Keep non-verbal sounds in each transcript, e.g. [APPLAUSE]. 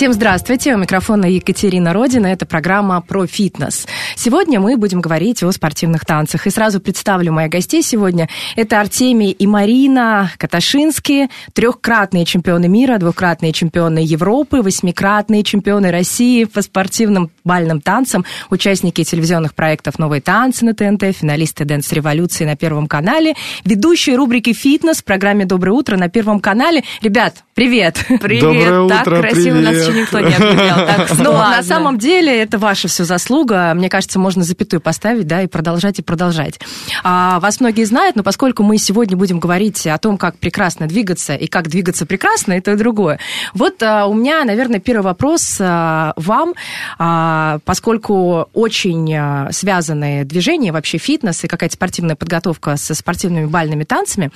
Всем здравствуйте, у микрофона Екатерина Родина, это программа про фитнес. Сегодня мы будем говорить о спортивных танцах. И сразу представлю моих гостей сегодня. Это Артемий и Марина Каташинские, трехкратные чемпионы мира, двукратные чемпионы Европы, восьмикратные чемпионы России по спортивным бальным танцам, участники телевизионных проектов «Новые танцы» на ТНТ, финалисты «Дэнс Революции» на Первом канале, ведущие рубрики «Фитнес» в программе «Доброе утро» на Первом канале. Ребят, привет! Привет, Доброе так утро, красиво нас привет. Еще никто не объявлял. [LAUGHS] Так Но ладно. на самом деле это ваша все заслуга. Мне кажется, можно запятую поставить, да, и продолжать, и продолжать. А, вас многие знают, но поскольку мы сегодня будем говорить о том, как прекрасно двигаться и как двигаться прекрасно, это и другое. Вот а, у меня, наверное, первый вопрос а, вам, а, поскольку очень а, связанные движения, вообще фитнес и какая-то спортивная подготовка со спортивными бальными танцами,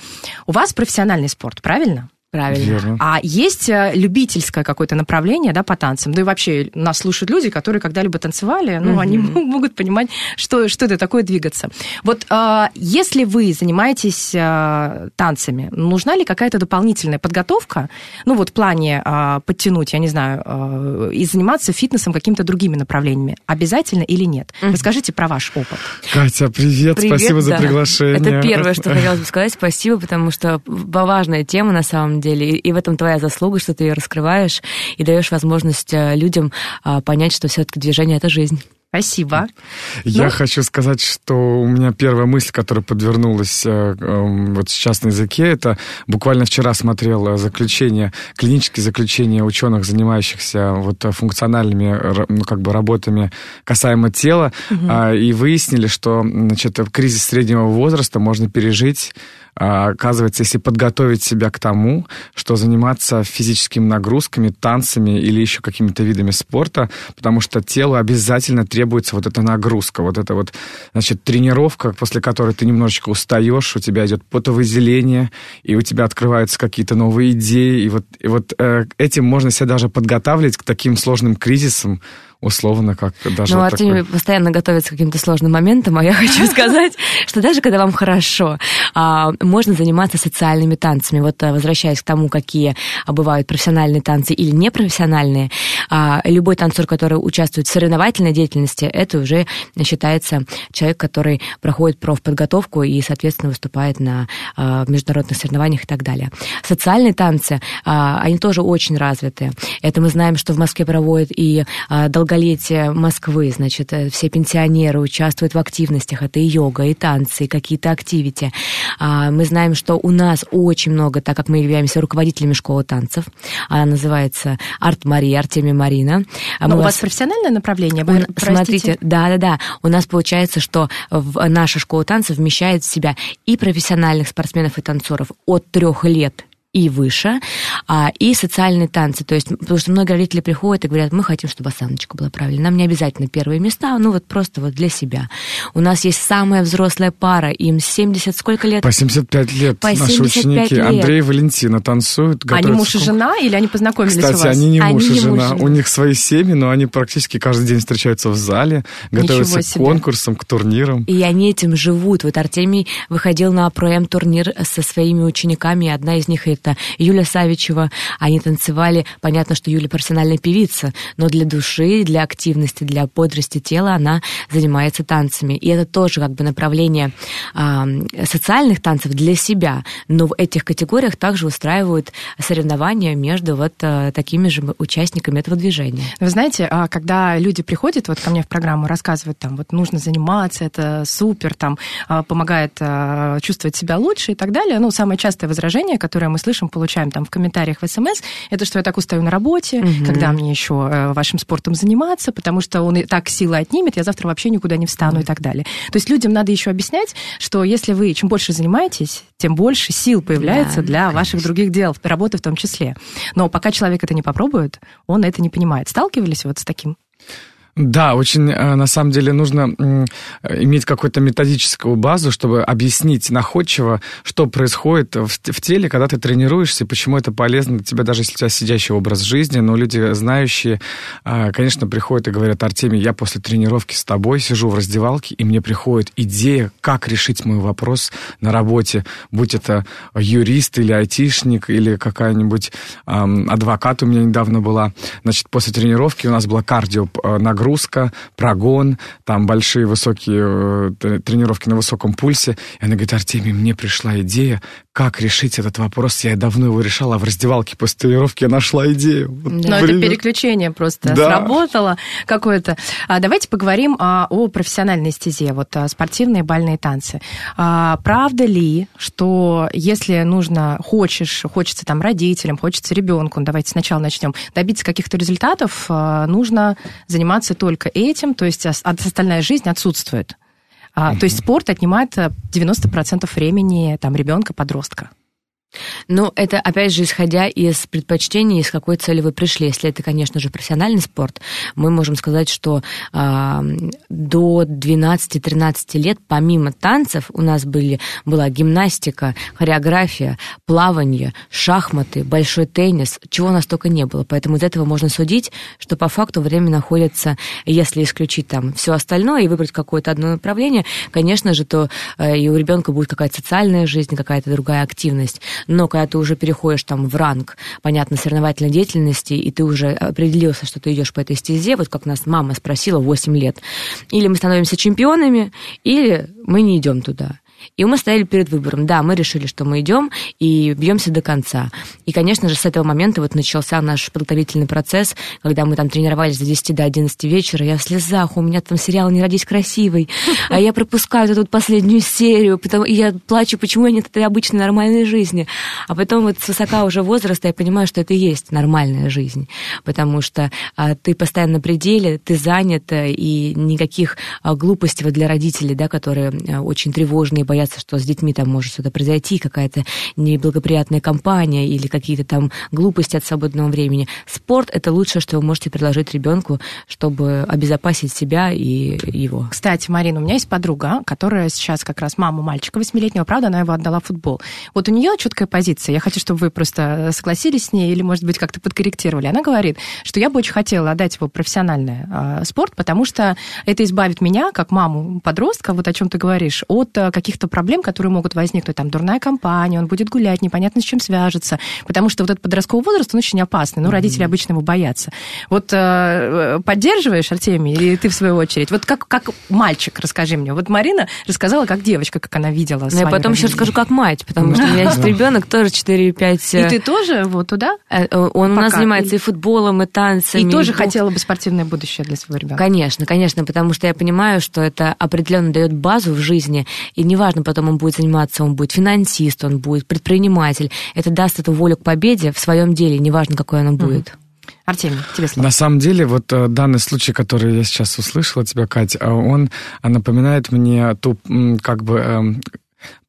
у вас профессиональный спорт, правильно? Правильно. Верно. А есть э, любительское какое-то направление, да, по танцам? Да и вообще нас слушают люди, которые когда-либо танцевали, ну, они м- [LAUGHS] могут понимать, что, что это такое двигаться. Вот э, если вы занимаетесь э, танцами, нужна ли какая-то дополнительная подготовка, ну, вот в плане э, подтянуть, я не знаю, э, и заниматься фитнесом какими-то другими направлениями? Обязательно или нет? Расскажите про ваш опыт. Катя, привет, Привет, спасибо за да. приглашение. Это первое, что хотелось бы сказать. Спасибо, потому что важная тема на самом деле. И и в этом твоя заслуга, что ты ее раскрываешь и даешь возможность э, людям а, понять, что все-таки движение это жизнь. Спасибо. Я Ну. хочу сказать, что у меня первая мысль, которая подвернулась э, эм, вот сейчас на языке, это буквально вчера смотрел э, заключение, клинические заключения ученых, занимающихся вот э, функциональными ну, как бы работами касаемо тела, а, и выяснили, что значит, кризис среднего возраста можно пережить а, оказывается, если подготовить себя к тому, что заниматься физическими нагрузками, танцами или еще какими-то видами спорта, потому что телу обязательно требуется вот эта нагрузка, вот эта вот, значит, тренировка, после которой ты немножечко устаешь, у тебя идет потовыделение, и у тебя открываются какие-то новые идеи, и вот, и вот э, этим можно себя даже подготавливать к таким сложным кризисам, условно, как даже Ну, вот Артемий такой- постоянно готовится к каким-то сложным моментам, а я [LAUGHS] хочу [LAUGHS] сказать, что даже когда вам хорошо, а, можно заниматься социальными танцами. Вот а, возвращаясь к тому, какие а, бывают профессиональные танцы или непрофессиональные, а, любой танцор, который участвует в соревновательной деятельности, это уже считается человек, который проходит профподготовку и, соответственно, выступает на а, международных соревнованиях и так далее. Социальные танцы, а, они тоже очень развиты. Это мы знаем, что в Москве проводят и а, долголетие Москвы, значит, э, все пенсионеры участвуют в активностях, это и йога, и танцы, и какие-то активити. А, Мы знаем, что у нас очень много, так как мы являемся руководителями школы танцев, она называется Арт Мария, Артемия Марина. А Но мы у вас- вас профессиональное направление? Вы, у-? Смотрите, да-да-да, у нас получается, что в- наша школа танцев вмещает в себя и профессиональных спортсменов и танцоров от трех лет и выше, а, и социальные танцы. То есть, потому что многие родители приходят и говорят, мы хотим, чтобы осаночка была правильной. Нам не обязательно первые места, ну вот просто вот для себя. У нас есть самая взрослая пара, им 70 сколько лет? По 75 лет По наши 75 ученики. лет. Андрей и Валентина танцуют. Они готовятся муж и жена или они познакомились у Кстати, вас? они не Они муж и муж и жена. жена. У них свои семьи, но они практически каждый день встречаются в зале, готовятся к конкурсам, к турнирам. И они этим живут. Вот Артемий выходил на ПроМ-турнир со своими учениками. Одна из них это Юля Савичева. Они танцевали. Понятно, что Юля профессиональная певица, но для души, для активности, для бодрости тела она занимается танцами. И это тоже как бы направление а, социальных танцев для себя. Но в этих категориях также устраивают соревнования между вот а, такими же участниками этого движения. Вы знаете, а, когда люди приходят вот ко мне в программу, рассказывают там, вот нужно заниматься, это супер, там, помогает чувствовать себя лучше и так далее, ну, самое частое возражение, которое мы слышим, слышим, получаем там в комментариях в СМС, это что я так устаю на работе, Мгм. когда мне еще э, вашим спортом заниматься, потому что он и так силы отнимет, я завтра вообще никуда не встану и так далее. То есть людям надо еще объяснять, что если вы чем больше занимаетесь, тем больше сил появляется Да, для ваших других дел, работы в том числе. Но пока человек это не попробует, он это не понимает. Сталкивались вот с таким? Да, очень э, на самом деле нужно э, иметь какую-то методическую базу, чтобы объяснить находчиво, что происходит в, теле, когда ты тренируешься, почему это полезно для тебя, даже если у тебя сидящий образ жизни. Но люди, знающие, э, конечно, приходят и говорят, Артемий, я после тренировки с тобой сижу в раздевалке, и мне приходит идея, как решить мой вопрос на работе, будь это юрист или айтишник, или какая-нибудь адвокат у меня недавно была. Значит, после тренировки у нас была кардио э, нагрузка, прогон, там большие высокие э, тренировки на высоком пульсе. И она говорит, Артемий, мне пришла идея, как решить этот вопрос. Я давно его решала, а в раздевалке после тренировки я нашла идею. Вот Но это время. переключение просто Да. сработало какое-то. А, давайте поговорим а, о профессиональной стезе, вот а, спортивные бальные танцы. А, правда ли, что если нужно, хочешь, хочется там родителям, хочется ребенку, ну, давайте сначала начнем, добиться каких-то результатов, а, нужно заниматься только этим, то есть остальная жизнь отсутствует. А, То есть спорт отнимает а, 90% времени там ребенка, подростка. Ну, это, опять же, исходя из предпочтений, из какой цели вы пришли. Если это, конечно же, профессиональный спорт, мы можем сказать, что а, до 12-13 лет, помимо танцев, у нас были, была гимнастика, хореография, плавание, шахматы, большой теннис, чего у нас только не было. Поэтому из этого можно судить, что по факту время находится, если исключить там все остальное и выбрать какое-то одно направление, конечно же, то э, и у ребенка будет какая-то социальная жизнь, какая-то другая активность. Но когда ты уже переходишь там в ранг, понятно, соревновательной деятельности, и ты уже определился, что ты идешь по этой стезе, вот как нас мама спросила 8 лет, или мы становимся чемпионами, или мы не идем туда. И мы стояли перед выбором. Да, мы решили, что мы идем и бьемся до конца. И, конечно же, с этого момента вот начался наш подготовительный процесс, когда мы там тренировались до 10 до 11 вечера. Я в слезах, у меня там сериал «Не родись красивой», а я пропускаю эту последнюю серию, потому, и я плачу, почему я нет этой обычной нормальной жизни. А потом вот с высока уже возраста я понимаю, что это и есть нормальная жизнь, потому что а, ты постоянно на пределе, ты занят, и никаких а, глупостей вот для родителей, да, которые а, очень тревожные, боятся, что с детьми там может что-то произойти, какая-то неблагоприятная компания или какие-то там глупости от свободного времени. Спорт — это лучшее, что вы можете предложить ребенку, чтобы обезопасить себя и его. Кстати, Марина, у меня есть подруга, которая сейчас как раз мама мальчика восьмилетнего, правда, она его отдала в футбол. Вот у нее четкая позиция. Я хочу, чтобы вы просто согласились с ней или, может быть, как-то подкорректировали. Она говорит, что я бы очень хотела отдать его профессиональный э, спорт, потому что это избавит меня, как маму подростка, вот о чем ты говоришь, от э, каких-то проблем, которые могут возникнуть. Там дурная компания, он будет гулять, непонятно с чем свяжется. Потому что вот этот подростковый возраст, он очень опасный. Ну, родители обычно его боятся. Вот э, поддерживаешь, Артемий, или ты в свою очередь? Вот как, как мальчик, расскажи мне. Вот Марина рассказала, как девочка, как она видела. Но я потом еще расскажу, как мать, потому что у меня есть ребенок тоже 4-5. И ты тоже вот туда? Э, Он у нас занимается и футболом, и танцами. И тоже хотела бы спортивное будущее для своего ребенка. Конечно, конечно, потому что я понимаю, что это определенно дает базу в жизни, и неважно, потом он будет заниматься, он будет финансист, он будет предприниматель, это даст эту волю к победе в своем деле, неважно, какой она будет. Артемий, тебе слово. На самом деле, вот э, данный случай, который я сейчас услышал от тебя, Кать, э, он э, напоминает мне ту, как бы, эм,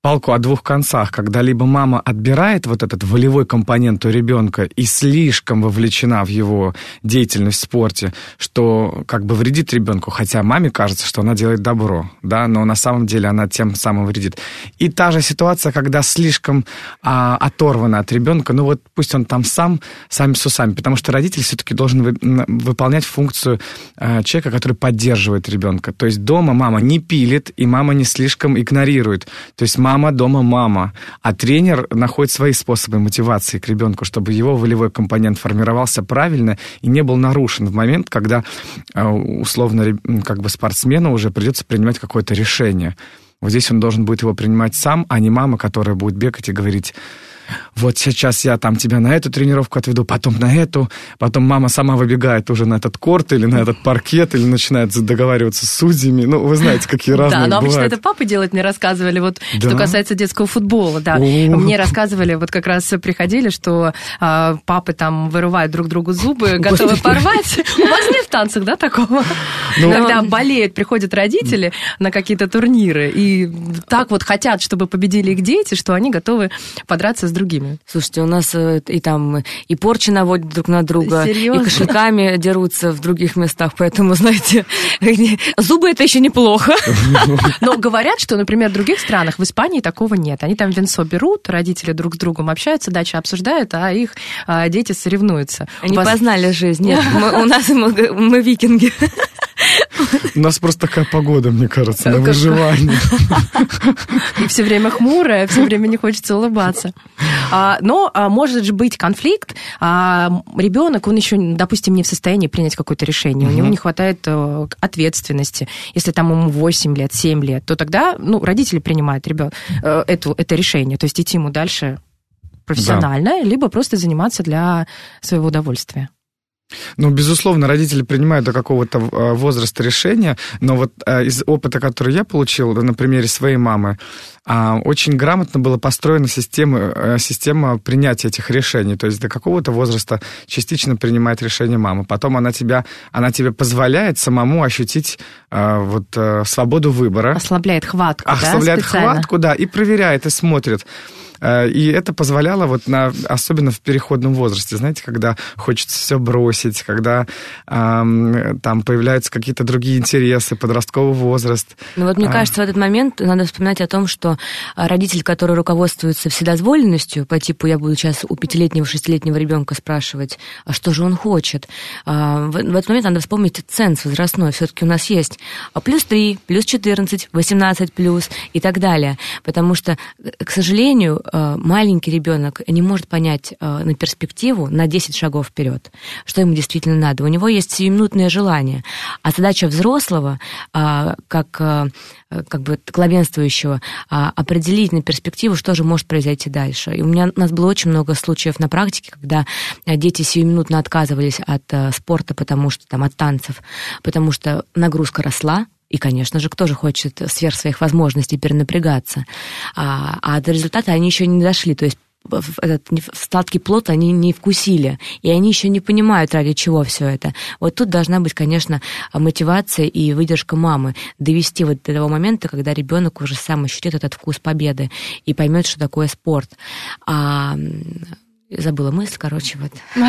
палку о двух концах, когда либо мама отбирает вот этот волевой компонент у ребенка и слишком вовлечена в его деятельность в спорте, что как бы вредит ребенку, хотя маме кажется, что она делает добро, да, но на самом деле она тем самым вредит. И та же ситуация, когда слишком а, оторвана от ребенка, ну вот пусть он там сам, сами с усами, потому что родитель все-таки должен вы- выполнять функцию а, человека, который поддерживает ребенка. То есть дома мама не пилит, и мама не слишком игнорирует. То есть мама дома мама, а тренер находит свои способы мотивации к ребенку, чтобы его волевой компонент формировался правильно и не был нарушен в момент, когда а, условно как бы спортсмену уже придется принимать какое-то решение. Вот здесь он должен будет его принимать сам, а не мама, которая будет бегать и говорить, вот сейчас я там тебя на эту тренировку отведу, потом на эту, потом мама сама выбегает уже на этот корт или на этот паркет, или начинает договариваться с судьями. Ну, вы знаете, какие разные Да, но обычно бывают. это папы делают, мне рассказывали, вот Да? что касается детского футбола, да. О. Мне рассказывали, вот как раз приходили, что а, папы там вырывают друг другу зубы, [LAUGHS] готовы порвать. У вас нет в танцах, да, такого? Ну, Иногда болеют, приходят родители на какие-то турниры, и так вот хотят, чтобы победили их дети, что они готовы подраться с другими. Слушайте, у нас э, и там и порчи наводят друг на друга, Серьезно? и кошельками дерутся в других местах, поэтому, знаете, [LAUGHS] зубы это еще неплохо. [LAUGHS] Но говорят, что, например, в других странах, в Испании такого нет. Они там венцо берут, родители друг с другом общаются, дальше обсуждают, а их а, дети соревнуются. Они вас- познали жизнь. Нет, [LAUGHS] мы- у нас мы, мы викинги. У нас просто такая погода, мне кажется, на выживание. И все время хмурая, все время не хочется улыбаться. А, но а, может же быть конфликт. А, ребенок, он еще, допустим, не в состоянии принять какое-то решение. У него не хватает э, ответственности. Если там ему 8 лет, 7 лет, то тогда ну, родители принимают ребен... э, эту, это решение. То есть идти ему дальше профессионально, либо просто заниматься для своего удовольствия. Ну, безусловно, родители принимают до какого-то э, возраста решения, но вот э, из опыта, который я получил на примере своей мамы, а, очень грамотно была построена система, э, система принятия этих решений. То есть до какого-то возраста частично принимает решение мама. Потом она, тебя, она тебе позволяет самому ощутить вот, свободу выбора. Ослабляет хватку, да, ослабляет специально? хватку, да, и проверяет, и смотрит. Э, И это позволяло, вот на, особенно в переходном возрасте, знаете, когда хочется все бросить, когда ам, там появляются какие-то другие интересы, подростковый возраст. Ну вот мне А. кажется, в этот момент надо вспоминать о том, что а, родитель, который руководствуется вседозволенностью, по типу я буду сейчас у пятилетнего, шестилетнего ребенка спрашивать, а что же он хочет, а, в, этот момент надо вспомнить ценз возрастной. Все-таки у нас есть а, плюс 3, плюс 14, 18 плюс и так далее. Потому что, к сожалению, маленький ребенок не может понять э, на перспективу на 10 шагов вперед, что ему действительно надо. У него есть сиюминутное желание. А задача взрослого, а, как, э, как бы главенствующего, определить на перспективу, что же может произойти дальше. И у меня у нас было очень много случаев на практике, когда э, дети сиюминутно отказывались от э, спорта, потому что там от танцев, потому что нагрузка росла, и, конечно же, кто же хочет сверх своих возможностей перенапрягаться. А, а до результата они еще не дошли. То есть этот сладкий плод они не вкусили, и они еще не понимают, ради чего все это. Вот тут должна быть, конечно, мотивация и выдержка мамы довести вот до того момента, когда ребенок уже сам ощутит этот вкус победы и поймет, что такое спорт. А, забыла мысль, короче, вот. [LAUGHS]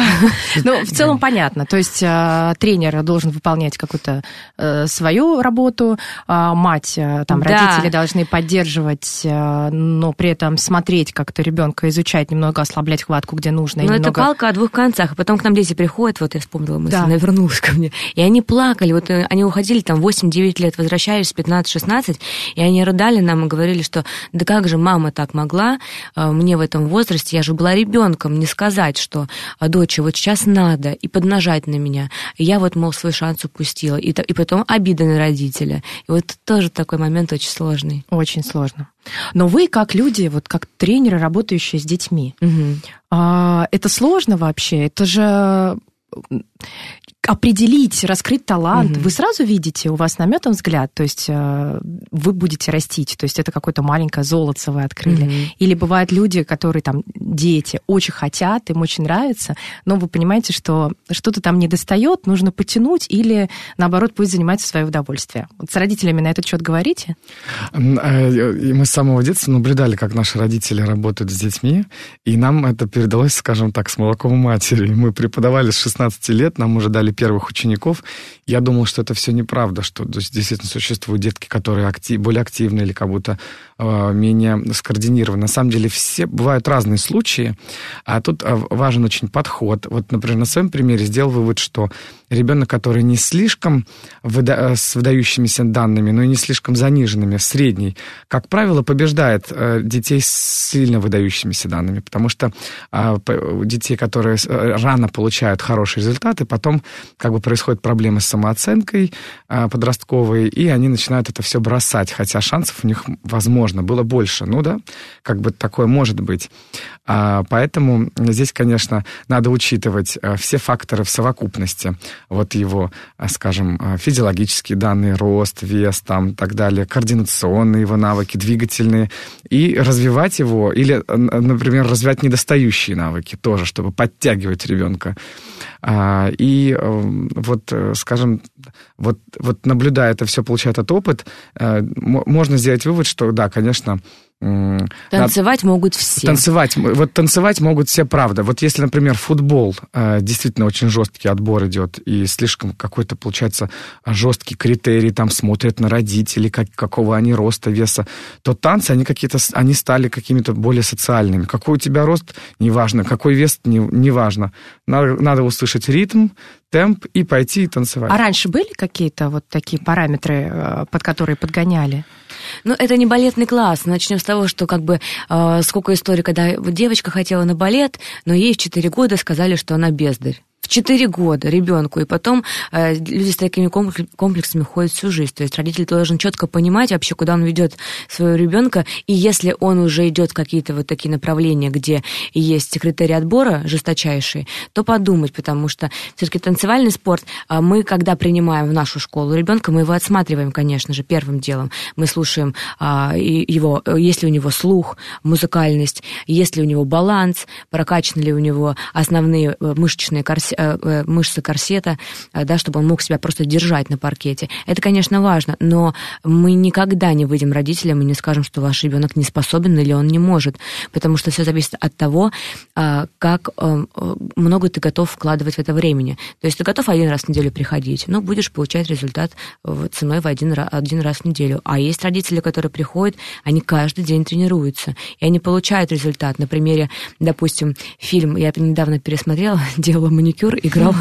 Ну, в целом понятно. То есть э, тренер должен выполнять какую-то э, свою работу, а мать, э, там, родители должны поддерживать, э, но при этом смотреть как-то ребенка, изучать, немного ослаблять хватку, где нужно. Ну, это палка о двух концах. И потом к нам дети приходят, вот я вспомнила мысль, она вернулась ко мне. И они плакали, вот они уходили там 8-9 лет, возвращались в 15-16, и они рыдали нам и говорили, что да как же мама так могла мне в этом возрасте, я же была ребенком, не сказать, что «А, доча, вот сейчас надо, и поднажать на меня. И я вот, мол, свой шанс упустила. И, и потом обида на родителя. И вот тоже такой момент очень сложный. Очень сложно. Но вы, как люди, вот как тренеры, работающие с детьми, Мгм. а, это сложно вообще? Это же определить, раскрыть талант. Мгм. Вы сразу видите, у вас наметан взгляд, то есть э, вы будете растить, то есть это какое-то маленькое золото вы открыли. Мгм. Или бывают люди, которые там, дети, очень хотят, им очень нравится, но вы понимаете, что что-то там не достает, нужно потянуть, или наоборот, пусть занимается в свое удовольствие. Вот с родителями на этот счет говорите? Э, И мы с самого детства наблюдали, как наши родители работают с детьми, и нам это передалось, скажем так, с молоком матери. [LAUGHS] Мы преподавали с 16 лет, нам уже дали первых учеников. Я думал, что это все неправда, что то есть, действительно существуют детки, которые актив, более активны или как будто менее скоординированы. На самом деле все бывают разные случаи, а тут э, важен очень подход. Вот, например, на своем примере сделал вывод, что ребенок, который не слишком выда- э, с выдающимися данными, но и не слишком заниженными, средний, как правило, побеждает э, детей с сильно выдающимися данными, потому что детей, которые э, рано получают хорошие результаты, потом как бы происходят проблемы с самооценкой подростковой, и они начинают это все бросать, хотя шансов у них, возможно, было больше. Ну да, как бы такое может быть. А, поэтому здесь, конечно, надо учитывать а, все факторы в совокупности. Вот его, а, скажем, а, физиологические данные, рост, вес, там, так далее, координационные его навыки, двигательные, и развивать его, или, например, развивать недостающие навыки тоже, чтобы подтягивать ребенка. А, и эм, вот, э, скажем, вот, вот наблюдая это все, получая этот опыт, э, можно сделать вывод, что да, конечно, Танцевать Надо... могут все. Танцевать, вот танцевать могут все, правда. Вот если, например, футбол э, действительно очень жесткий отбор идет, и слишком какой-то, получается, жесткий критерий, там смотрят на родителей, как, какого они роста, веса, то танцы, они какие-то, они стали какими-то более социальными. Какой у тебя рост, неважно, какой вес, не, неважно. Надо, надо услышать ритм, темп и пойти и танцевать. А раньше были какие-то вот такие параметры, э, под которые подгоняли? Ну, это не балетный класс. Начнем с того, что как бы э, сколько историй, когда девочка хотела на балет, но ей в 4 года сказали, что она бездарь 4 года ребенку, и потом э, люди с такими комплексами ходят всю жизнь. То есть родитель должен четко понимать вообще, куда он ведет своего ребенка, и если он уже идет в какие-то вот такие направления, где есть критерии отбора жесточайшие, то подумать, потому что все-таки танцевальный спорт, э, мы, когда принимаем в нашу школу ребенка, мы его отсматриваем, конечно же, первым делом. Мы слушаем э, его, есть ли у него слух, музыкальность, есть ли у него баланс, прокачаны ли у него основные э, мышечные корсеты, мышцы корсета, э, да, чтобы он мог себя просто держать на паркете. Это, конечно, важно, но мы никогда не выйдем родителям и не скажем, что ваш ребенок не способен или он не может, потому что все зависит от того, как много ты готов вкладывать в это времени. То есть ты готов один раз в неделю приходить, но будешь получать результат ценой в один, один раз в неделю. А есть родители, которые приходят, они каждый день тренируются, и они получают результат. На примере, допустим, фильм, я это недавно пересмотрела, [LAUGHS] делала маникюр, режиссер играл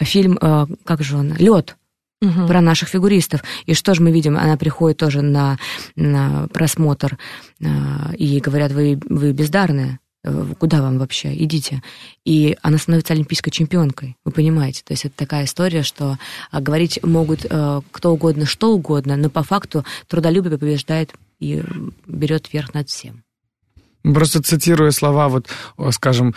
фильм, э, как же он, Лед. Угу. про наших фигуристов. И что же мы видим? Она приходит тоже на, на просмотр э, и говорят, вы, вы бездарные, э, куда вам вообще, идите. И она становится олимпийской чемпионкой, вы понимаете. То есть это такая история, что говорить могут кто угодно, что угодно, но по факту трудолюбие побеждает и берет верх над всем. Просто цитируя слова, вот, скажем,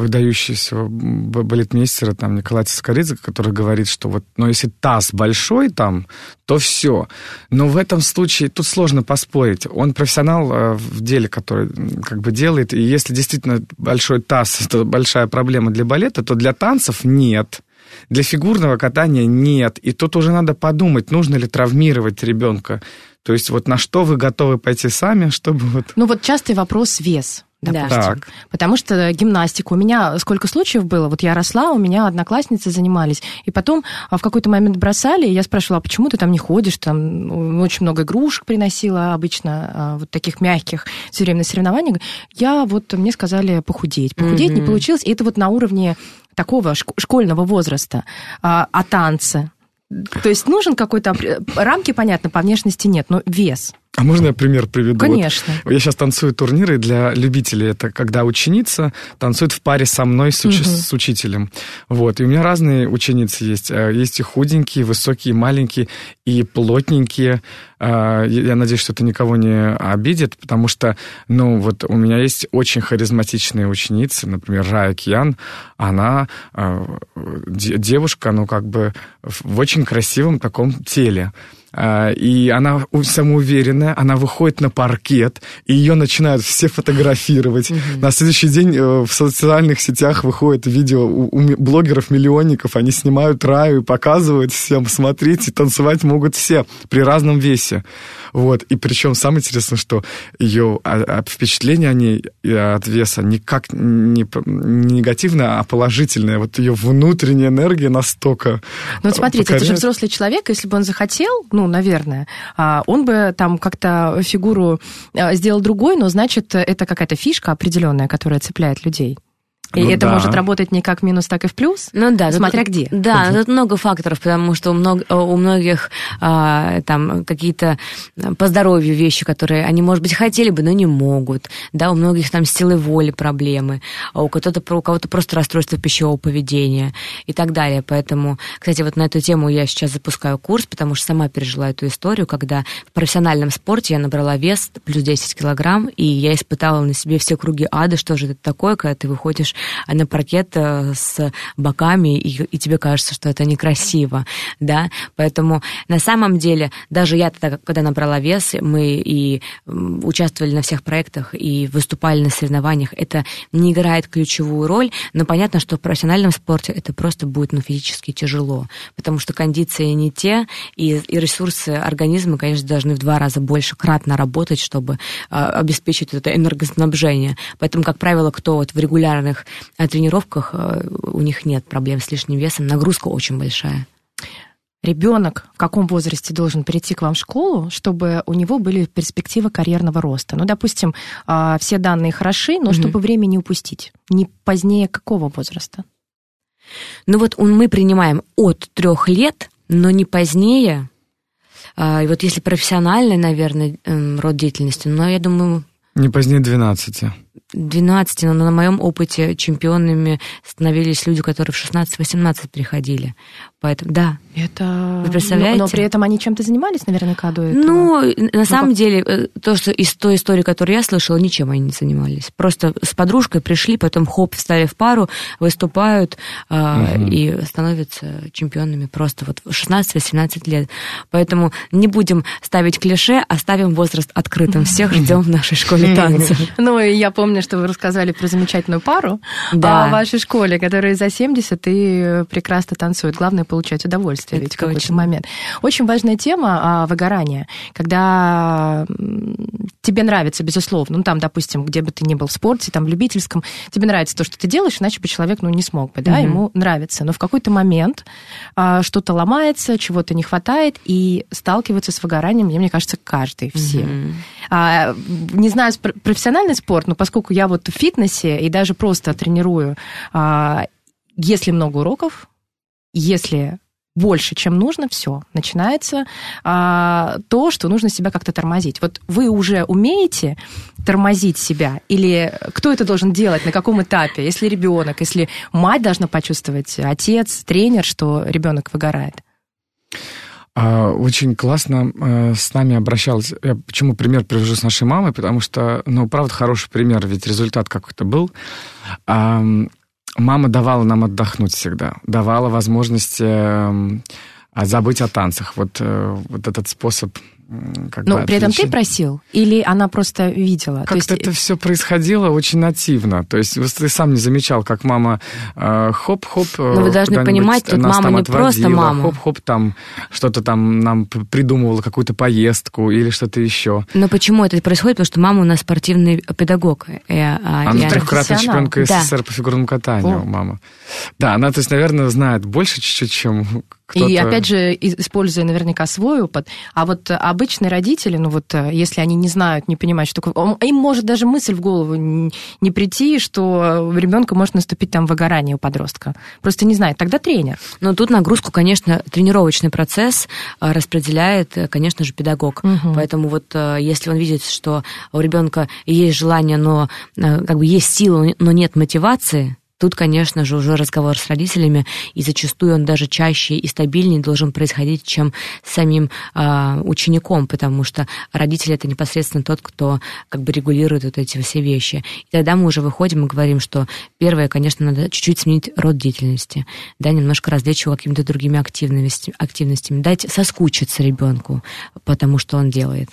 выдающегося балетмейстера там Николая Цискоридзе, который говорит, что вот, ну, если таз большой там, то все. Но в этом случае тут сложно поспорить. Он профессионал э, в деле, который как бы делает, и если действительно большой таз – это большая проблема для балета, то для танцев нет. Для фигурного катания нет. И тут уже надо подумать, нужно ли травмировать ребенка. То есть вот на что вы готовы пойти сами, чтобы вот... Ну вот частый вопрос вес допустим. Да. Так. Потому что гимнастика. У меня сколько случаев было. Вот я росла, у меня одноклассницы занимались. И потом а, в какой-то момент бросали, и я спрашивала, а почему ты там не ходишь? Там очень много игрушек приносила обычно, а, вот таких мягких, все время на соревнованиях. Я вот, мне сказали похудеть. Похудеть mm-hmm. не получилось. И это вот на уровне такого школьного возраста. А, а танцы? То есть нужен какой-то... Рамки, понятно, по внешности нет, но вес. А можно я пример приведу? Конечно. Вот я сейчас танцую турниры для любителей. Это когда ученица танцует в паре со мной, с, уч- угу. с учителем. Вот. И у меня разные ученицы есть. Э, есть и худенькие, высокие, маленькие, и плотненькие. Э, я надеюсь, что это никого не обидит, потому что, ну, вот у меня есть очень харизматичные ученицы, например, Рая Кьян. Она э, девушка, ну, как бы в очень красивом таком теле. А, и она самоуверенная, она выходит на паркет, и ее начинают все фотографировать. Угу. На следующий день э, в социальных сетях выходит видео у блогеров-миллионников, они снимают раю и показывают всем, смотрите, танцевать могут все при разном весе. Вот. И причем самое интересное, что ее а, а, впечатление о ней от веса никак не, не негативное, а положительное. Вот ее внутренняя энергия настолько Ну вот смотрите, покоряет. это же взрослый человек, если бы он захотел, ну, наверное, а, он бы там как-то фигуру сделал другой, но значит, это какая-то фишка определенная, которая цепляет людей. И Ну это да. может работать не как минус, так и в плюс? Ну да, Смотря тут- где. Да, тут много факторов, потому что у, мног- у многих а, там какие-то по здоровью вещи, которые они, может быть, хотели бы, но не могут. Да, у многих там с силой воли проблемы, а у кого-то, у кого-то просто расстройство пищевого поведения и так далее. Поэтому, кстати, вот на эту тему я сейчас запускаю курс, потому что сама пережила эту историю, когда в профессиональном спорте я набрала вес плюс 10 килограмм, и я испытала на себе все круги ада, что же это такое, когда ты выходишь на паркет э, с боками, и, и тебе кажется, что это некрасиво, да, поэтому на самом деле, даже я тогда, когда набрала вес, мы и участвовали на всех проектах, и выступали на соревнованиях, это не играет ключевую роль, но понятно, что в профессиональном спорте это просто будет, ну, физически тяжело, потому что кондиции не те, и, и ресурсы организма, конечно, должны в два раза больше кратно работать, чтобы а, обеспечить это энергоснабжение. Поэтому, как правило, кто вот в регулярных а, тренировках, а, у них нет проблем с лишним весом, нагрузка очень большая. Ребенок в каком возрасте должен перейти к вам в школу, чтобы у него были перспективы карьерного роста? Ну, допустим, а, все данные хороши, но Мгм. чтобы время не упустить. Не позднее какого возраста? Ну вот мы принимаем от трех лет, но не позднее. А, И вот если профессиональный, наверное, род деятельности, но я думаю, Не позднее 12. 12, но на моем опыте чемпионами становились люди, которые в 16-18 приходили. Поэтому, да. Это... Вы представляете? Но, но при этом они чем-то занимались наверняка до этого? Ну, на самом как- деле, э, то, что из той истории, которую я слышала, ничем они не занимались. Просто с подружкой пришли, потом хоп, встали в пару, выступают а, Мгм. и становятся чемпионами просто вот в 16-18 лет. Поэтому не будем ставить клише, оставим возраст открытым. [LAUGHS] Всех ждем в нашей школе [LAUGHS] танцев. Ну, и я помню, что вы рассказали про замечательную пару Да. в вашей школе, которая за 70 и э, прекрасно танцует. Главное получать удовольствие Это ведь в какой-то момент. Очень важная тема а, выгорания, когда тебе нравится, безусловно, ну там, допустим, где бы ты ни был в спорте, там в любительском, тебе нравится то, что ты делаешь, иначе бы человек, ну, не смог бы, да, Мгм. ему нравится. Но в какой-то момент а, что-то ломается, чего-то не хватает, и сталкиваться с выгоранием, мне, кажется, каждый, все. Мгм. А, не знаю, профессиональный спорт, но поскольку я вот в фитнесе и даже просто тренирую, а, если много уроков, если больше, чем нужно, все, начинается а, то, что нужно себя как-то тормозить. Вот вы уже умеете тормозить себя, или кто это должен делать, на каком этапе? Если ребенок, если мать должна почувствовать, отец, тренер, что ребенок выгорает. А, Очень классно э, с нами обращалась. Я почему пример привожу с нашей мамой? Потому что, ну, правда, хороший пример, ведь результат какой-то был. Ам, Мама давала нам отдохнуть всегда, давала возможность эм, а, забыть о танцах. Вот, э, вот этот способ как Но бы при этом ты просил? Или она просто видела? То Как-то есть- это все происходило очень нативно. То есть ты сам не замечал, как мама э, хоп-хоп. э, Но вы должны понимать, тут мама не просто отводила, мама. Хоп-хоп там что-то там нам придумывала, какую-то поездку или что-то еще. Но почему это происходит? Потому что мама у нас спортивный педагог. э, а Она я- трехкратная чемпионка Да. СССР по фигурному катанию, О. мама. Да, она, то есть, наверное, знает больше чуть-чуть, чем. И опять же, используя наверняка свой опыт, а вот обычные родители, ну вот э, если они не знают, не понимают, что такое, им может даже мысль в голову не прийти, что у ребенка может наступить там выгорание у подростка. Просто не знает. Тогда тренер. Но тут нагрузку, конечно, тренировочный процесс э, распределяет, э, конечно же, педагог. Мгм. Поэтому вот если он видит, что у ребенка есть желание, но как бы есть силы, но нет мотивации, Тут, конечно же, уже разговор с родителями, и зачастую он даже чаще и стабильнее должен происходить, чем с самим а, учеником, потому что родитель это непосредственно тот, кто как бы регулирует вот эти все вещи. И тогда мы уже выходим и говорим, что первое, конечно, надо чуть-чуть сменить род деятельности, да, немножко развлечь его какими-то другими активностями, активностями, дать соскучиться ребенку, потому что он делает.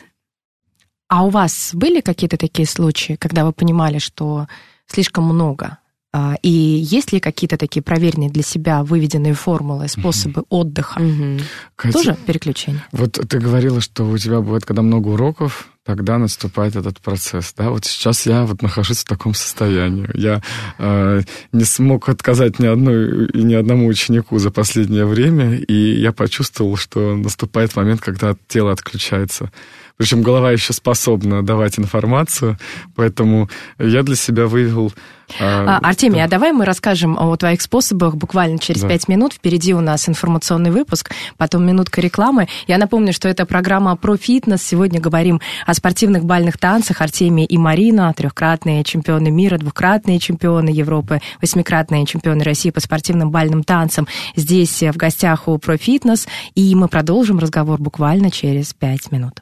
А у вас были какие-то такие случаи, когда вы понимали, что слишком много? А, И есть ли какие-то такие проверенные для себя выведенные формулы, способы отдыха? Мгм. Катя, Тоже переключение? Вот ты говорила, что у тебя бывает, когда много уроков, тогда наступает этот процесс, да? Вот сейчас я вот нахожусь в таком состоянии. Я э, не смог отказать ни одной и ни одному ученику за последнее время, и я почувствовал, что наступает момент, когда тело отключается Причем голова еще способна давать информацию, поэтому я для себя вывел а, Артемий, а давай мы расскажем о твоих способах буквально через Да. пять минут. Впереди у нас информационный выпуск, потом минутка рекламы. Я напомню, что это программа про фитнес. Сегодня говорим о спортивных бальных танцах. Артемий и Марина, трехкратные чемпионы мира, двукратные чемпионы Европы, восьмикратные чемпионы России по спортивным бальным танцам. Здесь э, в гостях у про фитнес. И мы продолжим разговор буквально через пять минут.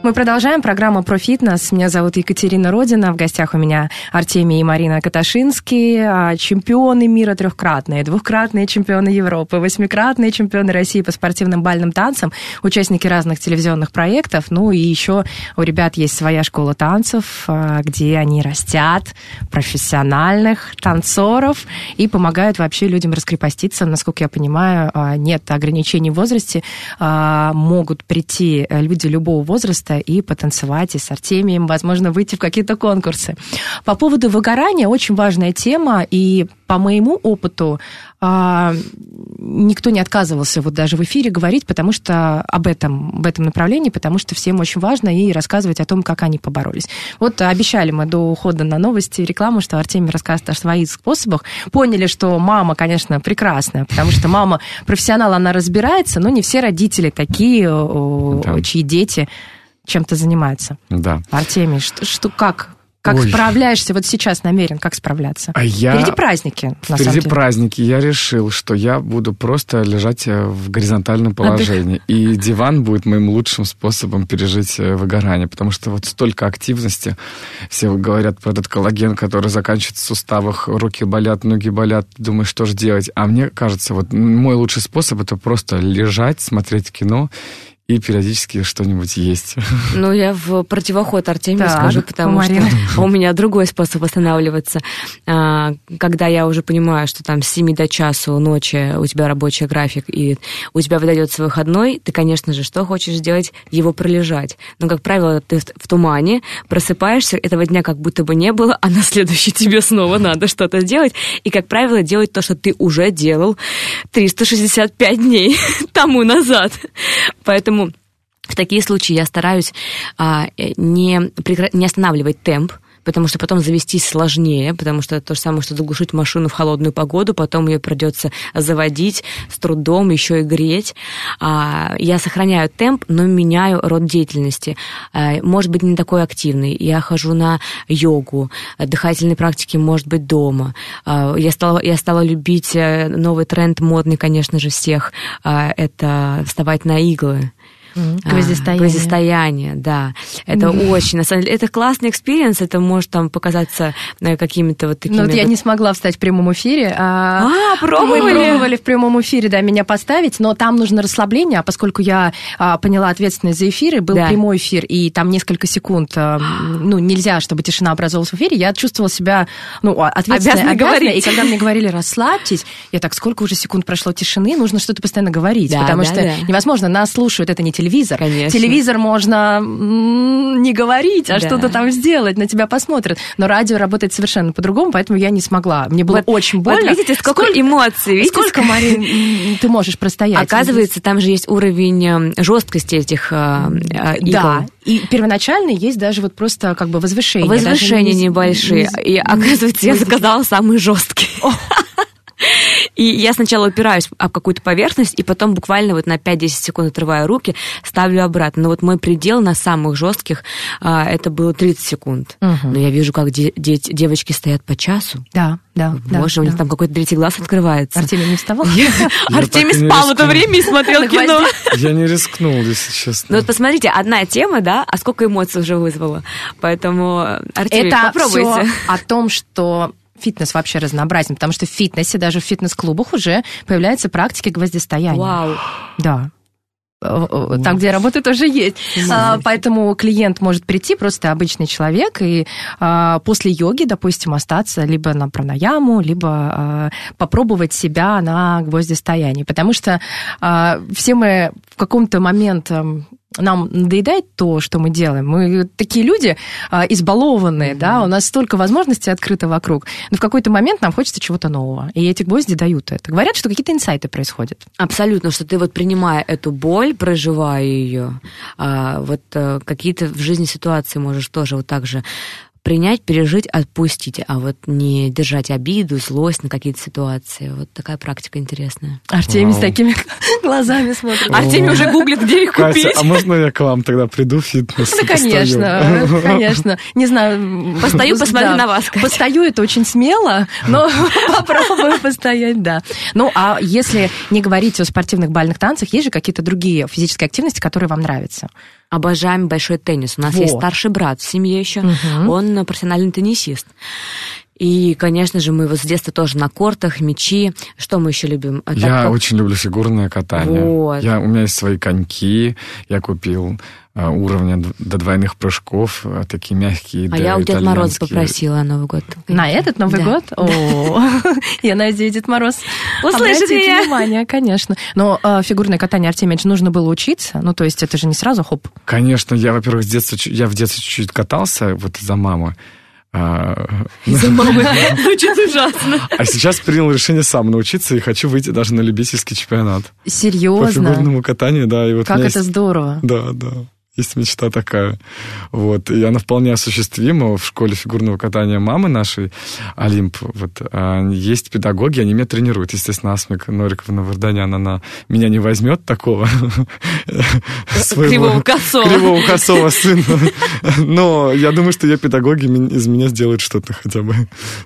Мы продолжаем программу про фитнес. Меня зовут Екатерина Родина. В гостях у меня Артемий и Марина Каташинские, а, чемпионы мира трехкратные, двухкратные чемпионы Европы, восьмикратные чемпионы России по спортивным бальным танцам, участники разных телевизионных проектов. Ну и еще у ребят есть своя школа танцев, а, где они растят профессиональных танцоров и помогают вообще людям раскрепоститься. Насколько я понимаю, а, нет ограничений в возрасте. Могут прийти э, люди любого возраста и потанцевать, и с Артемием, возможно, выйти в какие-то конкурсы. По поводу выгорания очень важная тема, и по моему опыту а, никто не отказывался вот даже в эфире говорить, потому что об этом, об этом направлении, потому что всем очень важно и рассказывать о том, как они поборолись. Вот обещали мы до ухода на новости рекламу, что Артемий расскажет о своих способах. Поняли, что мама, конечно, прекрасная, потому что мама профессионал, она разбирается, но не все родители такие, Да. чьи дети чем-то занимаются. Да. Артемий, что, что как? Как Ой. справляешься? Вот сейчас намерен, как справляться? А я... Впереди праздники, Впереди праздники. Я решил, что я буду просто лежать э, в горизонтальном Отдых. положении. И диван будет моим лучшим способом пережить э, выгорание. Потому что вот столько активности. Все говорят про этот коллаген, который заканчивается в суставах. Руки болят, ноги болят. Думаешь, что же делать? А мне кажется, вот мой лучший способ это просто лежать, смотреть кино и периодически что-нибудь есть. [LAUGHS] Ну, я в противоход Артемию Так, скажу, потому что у меня другой способ восстанавливаться. А, Когда я уже понимаю, что там с 7 до часу ночи у тебя рабочий график, и у тебя выдается выходной, ты, конечно же, что хочешь сделать? Его пролежать. Но, как правило, ты в тумане, просыпаешься, этого дня как будто бы не было, [LAUGHS] а на следующий тебе снова надо что-то сделать. И, как правило, делать то, что ты уже делал 365 дней [LAUGHS] тому назад. Поэтому в такие случаи я стараюсь а, э, не, прекра- не останавливать темп, потому что потом завестись сложнее, потому что то же самое, что заглушить машину в холодную погоду, потом ее придется заводить с трудом, еще и греть. А, я сохраняю темп, но меняю род деятельности. А, может быть, не такой активный. Я хожу на йогу, дыхательные практики, может быть, дома. А, я, стала, я стала любить э, новый тренд, модный, конечно же, всех. Это вставать на иглы. А, Гвоздистояние. Гвоздистояние, да. Это очень, на самом деле, это классный experience, это может там показаться э, какими-то вот такими... Ну, вот я не смогла встать в прямом эфире. А, А, пробовали? Мы пробовали в прямом эфире, да, меня поставить, но там нужно расслабление, а поскольку я а, поняла ответственность за эфир, и был Да. прямой эфир, и там несколько секунд, а, ну, нельзя, чтобы тишина образовалась в эфире, я чувствовала себя, ну, ответственной, Обязанной. И когда мне говорили «расслабьтесь», я так, сколько уже секунд прошло тишины, нужно что-то постоянно говорить, Да, потому да, что да. невозможно, нас слушают, это не телевизор. Конечно. Телевизор можно не говорить, а Да. что-то там сделать, на тебя посмотрят. Но радио работает совершенно по-другому, поэтому я не смогла. Мне было Вот- очень вот больно. видите, сколько эмоций, видите, Сколько, Марин, ты можешь простоять? Оказывается, там же есть уровень э, жесткости этих э, э, игл. Да, и первоначально есть даже вот просто как бы возвышение. Возвышения не- небольшие. не- И оказывается, я заказала самый жесткий. [LAUGHS] И я сначала упираюсь об какую-то поверхность, и потом буквально вот на 5-10 секунд отрываю руки, ставлю обратно. Но вот мой предел на самых жестких а, это было 30 секунд. Мгм. Но я вижу, как де- де- девочки стоят по часу. Да, да, да. Боже, у них да. там какой-то третий глаз открывается. Артемий не вставал? [LAUGHS] Артемий спал в это время и смотрел кино. Я не рискнул, если Ну честно. вот посмотрите, одна тема, да, а сколько эмоций уже вызвала. Поэтому, Артемий, Это попробуйте. все о том, что фитнес вообще разнообразен, потому что в фитнесе, даже в фитнес-клубах уже появляются практики гвоздистояния. Вау. Да. э, там, где я работаю, тоже есть. А, поэтому клиент может прийти, просто обычный человек, и а, после йоги, допустим, остаться либо на пранаяму, либо а, попробовать себя на гвоздистоянии. Потому что а, все мы в каком-то момент нам надоедает то, что мы делаем. Мы такие люди а, избалованные, да, у нас столько возможностей открыто вокруг. Но в какой-то момент нам хочется чего-то нового. И эти гвозди дают это. Говорят, что какие-то инсайты происходят. Абсолютно, что ты вот принимая эту боль, проживая ее, а, вот а, какие-то в жизни ситуации можешь тоже вот так же принять, пережить, отпустить, а вот не держать обиду, злость на какие-то ситуации. Вот такая практика интересная. Артемий с Вау. такими [LAUGHS] глазами смотрит. Артемий уже гуглит, где их Катя, купить. а можно я к вам тогда приду в фитнес? Конечно, конечно. Не знаю. Постою, посмотрю на вас, Катя. Постою, это очень смело, но [LAUGHS] попробую постоять, да. Ну, а если не говорить о спортивных бальных танцах, есть же какие-то другие физические активности, которые вам нравятся? Обожаем большой теннис. У нас Вот. есть старший брат в семье еще. Мгм. Он профессиональный теннисист. И, конечно же, мы вот с детства тоже на кортах, мячи. Что мы еще любим? А так Я как- очень люблю фигурное катание. Вот. Я, у меня есть свои коньки, я купил а, уровня до двойных прыжков, а, такие мягкие. А да, я у Деда Мороза итальянские. попросила на Новый год. На этот Новый Да. год? О, [LAUGHS] я надеюсь, Дед Мороз Услышит меня. внимание, конечно. Но э, фигурное катание, же нужно было учиться. Ну, то есть это же не сразу хоп. Конечно, я, во-первых, с детства, я в детстве чуть-чуть катался, вот из-за мамы. А, [LAUGHS] Звучит ужасно. а сейчас принял решение сам научиться и хочу выйти даже на любительский чемпионат. По Серьезно? фигурному катанию, да. И вот у Как это здорово. Да, да. Есть мечта такая. Вот. И она вполне осуществима. В школе фигурного катания мамы нашей, Олимп, вот, а, есть педагоги, они меня тренируют. Естественно, Асмик Нориковна Варданян, она меня не возьмет такого своего Кривого косого. кривого косого сына. Но я думаю, что ее педагоги из меня сделают что-то хотя бы.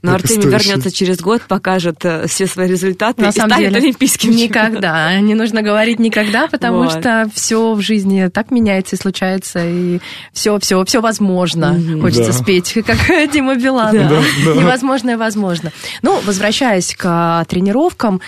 Но Артемий вернется через год, покажет э, все свои результаты На и самом станет деле, олимпийским. Никогда. Не нужно говорить никогда, потому что все в жизни так меняется и случается, и все, все, все возможно. Хочется Да. спеть, [LAUGHS] как Дима Билан. Да, да. Невозможное возможно. Ну, возвращаясь к а, тренировкам,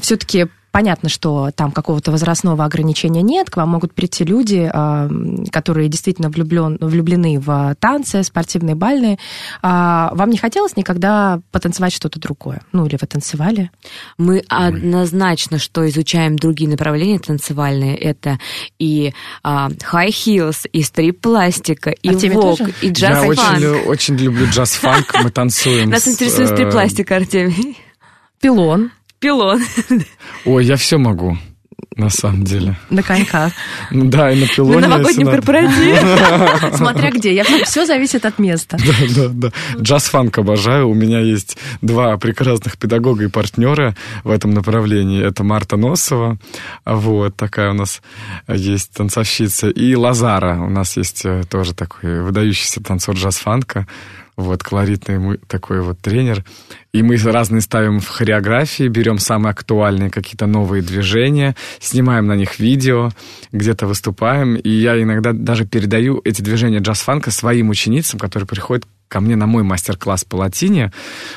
все-таки Понятно, что там какого-то возрастного ограничения нет, к вам могут прийти люди, а, которые действительно влюблен, влюблены в танцы, спортивные, бальные. А Вам не хотелось никогда потанцевать что-то другое? Ну, или вы танцевали? Мы однозначно, что изучаем другие направления танцевальные. Это и а, high heels, и стрип-пластика, и Артемий вок, и Я джаз-фанк. очень, лю- очень люблю джаз-фанк, мы танцуем. Нас интересует э, стрип-пластика, Артемий. Пилон Пилон. Ой, я все могу, на самом деле. на коньках. Ну Да, и на На пилоне. если новогоднем корпоративе. [LAUGHS] Смотря где. Я все зависит от места. Да, да, да. Джаз-фанк обожаю. У меня есть два прекрасных педагога и партнера в этом направлении. Это Марта Носова, вот, такая у нас есть танцовщица, и Лазара. У нас есть э, тоже такой выдающийся танцор джаз-фанка, вот, колоритный мы- такой вот тренер. И мы разные ставим в хореографии, берем самые актуальные какие-то новые движения, снимаем на них видео, где-то выступаем. И я иногда даже передаю эти движения джаз-фанка своим ученицам, которые приходят ко мне на мой мастер-класс по латине.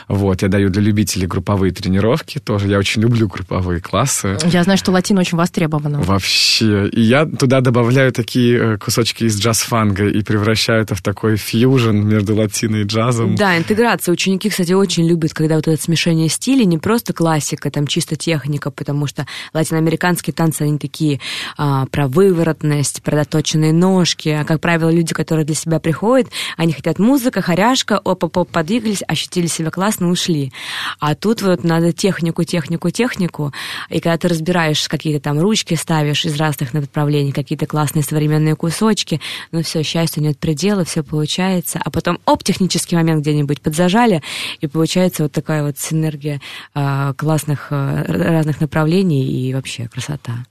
Вот, я даю для любителей групповые тренировки тоже. Я очень люблю групповые классы. Я знаю, что латин очень востребовано. Вообще. И я туда добавляю такие э, кусочки из джаз-фанга и превращаю это в такой фьюжн между латиной и джазом. Да, интеграция. Ученики, кстати, очень любят, когда вот это смешение стилей, не просто классика, там чисто техника, потому что латиноамериканские танцы, они такие а, про выворотность, про доточенные ножки. А, как правило, люди, которые для себя приходят, они хотят музыка, хоряшка, оп-оп-оп, подвигались, ощутили себя классно, ушли. А тут вот надо технику, технику, технику. И когда ты разбираешь, какие-то там ручки ставишь из разных направлений, какие-то классные современные кусочки, ну все, счастью нет предела, все получается. А потом, оп, технический момент где-нибудь подзажали, и получается вот такая вот синергия а, классных а, разных направлений и вообще красота.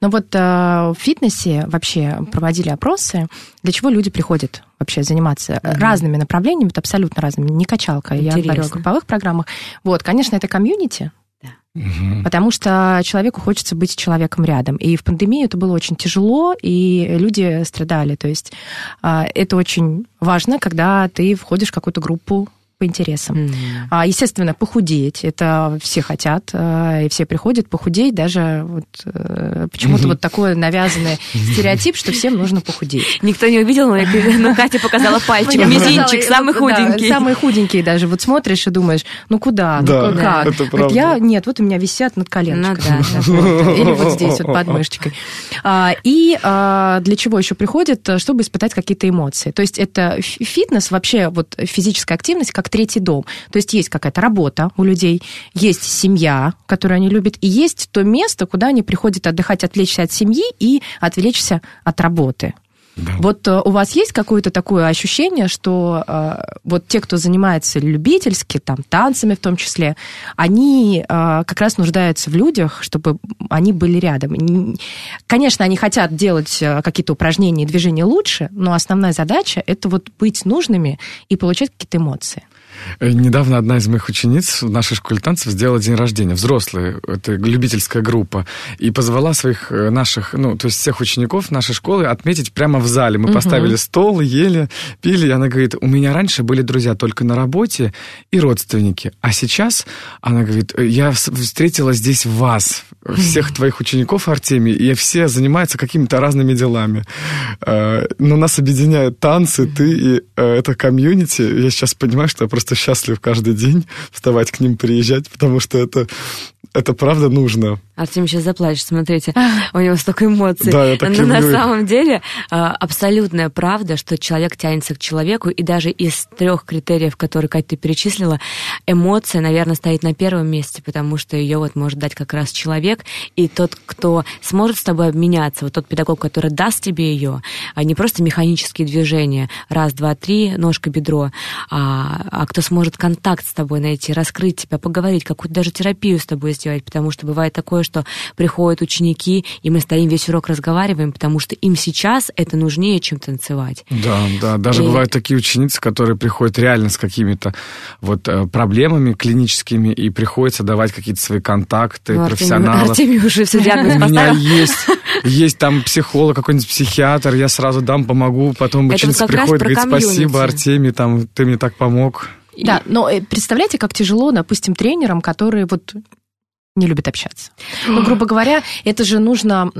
Но вот э, в фитнесе вообще проводили опросы, для чего люди приходят вообще заниматься разными направлениями, вот абсолютно разными, не качалка, я говорю о Интересно. групповых программах. Вот, конечно, это комьюнити, потому что человеку хочется быть с человеком рядом. И в пандемию это было очень тяжело, и люди страдали. То есть а, это очень важно, когда ты входишь в какую-то группу по интересам. Мгм. А, естественно, похудеть. Это все хотят, э, и все приходят похудеть. Даже вот, э, почему-то вот такой навязанный стереотип, что всем нужно похудеть. Никто не увидел, но, [LAUGHS] Катя показала пальчик. Я Мизинчик, сказала, самый да, худенький. самый худенький даже. Вот смотришь и думаешь, ну куда, ну Да, как? это Говорит, правда. я, нет, вот у меня висят над коленочкой. Ну да. Или вот здесь, вот под мышечкой. А, И а, для чего еще приходят? Чтобы испытать какие-то эмоции. То есть это фитнес, вообще вот физическая активность, как третий дом. То есть есть какая-то работа у людей, есть семья, которую они любят, и есть то место, куда они приходят отдыхать, отвлечься от семьи и отвлечься от работы. Вот э, у вас есть какое-то такое ощущение, что э, вот те, кто занимается любительски, там, танцами в том числе, они э, как раз нуждаются в людях, чтобы они были рядом. Конечно, они хотят делать э, какие-то упражнения и движения лучше, но основная задача – это вот быть нужными и получать какие-то эмоции. Э, Недавно одна из моих учениц в нашей школе танцев сделала день рождения, взрослые, это любительская группа, и позвала своих э, наших, ну, то есть всех учеников нашей школы отметить прямо в зале. Мы поставили стол, ели, пили, и она говорит, у меня раньше были друзья только на работе и родственники, а сейчас, она говорит, «Э, я встретила здесь вас, всех твоих учеников, Артемий, и все занимаются какими-то разными делами. Но нас объединяют танцы, ты и это комьюнити. Я сейчас понимаю, что я просто счастлив каждый день вставать к ним, приезжать, потому что это, это правда нужно. Артем сейчас заплачет, смотрите, у него столько эмоций. Да, я так Но на люблю. самом деле а, абсолютная правда, что человек тянется к человеку, и даже из трех критериев, которые, Катя, ты перечислила, эмоция, наверное, стоит на первом месте, потому что ее вот может дать как раз человек, и тот, кто сможет с тобой обменяться, вот тот педагог, который даст тебе ее, а не просто механические движения, раз, два, три, ножка, бедро, а, а кто сможет контакт с тобой найти, раскрыть тебя, поговорить, какую-то даже терапию с тобой сделать, потому что бывает такое, что приходят ученики, и мы стоим весь урок разговариваем, потому что им сейчас это нужнее, чем танцевать. Да, да, даже И- бывают такие ученицы, которые приходят реально с какими-то вот э, проблемами клиническими, и приходится давать какие-то свои контакты Ну, Артемий- профессионалов. Артемий уже все диагноз У меня есть, есть там психолог, какой-нибудь психиатр, я сразу дам, помогу, потом ученица вот приходит, говорит, спасибо. Артемий, там, ты мне так помог. Да, но э, представляете, как тяжело, допустим, тренерам, которые вот не любят общаться. Ну, грубо говоря, это же нужно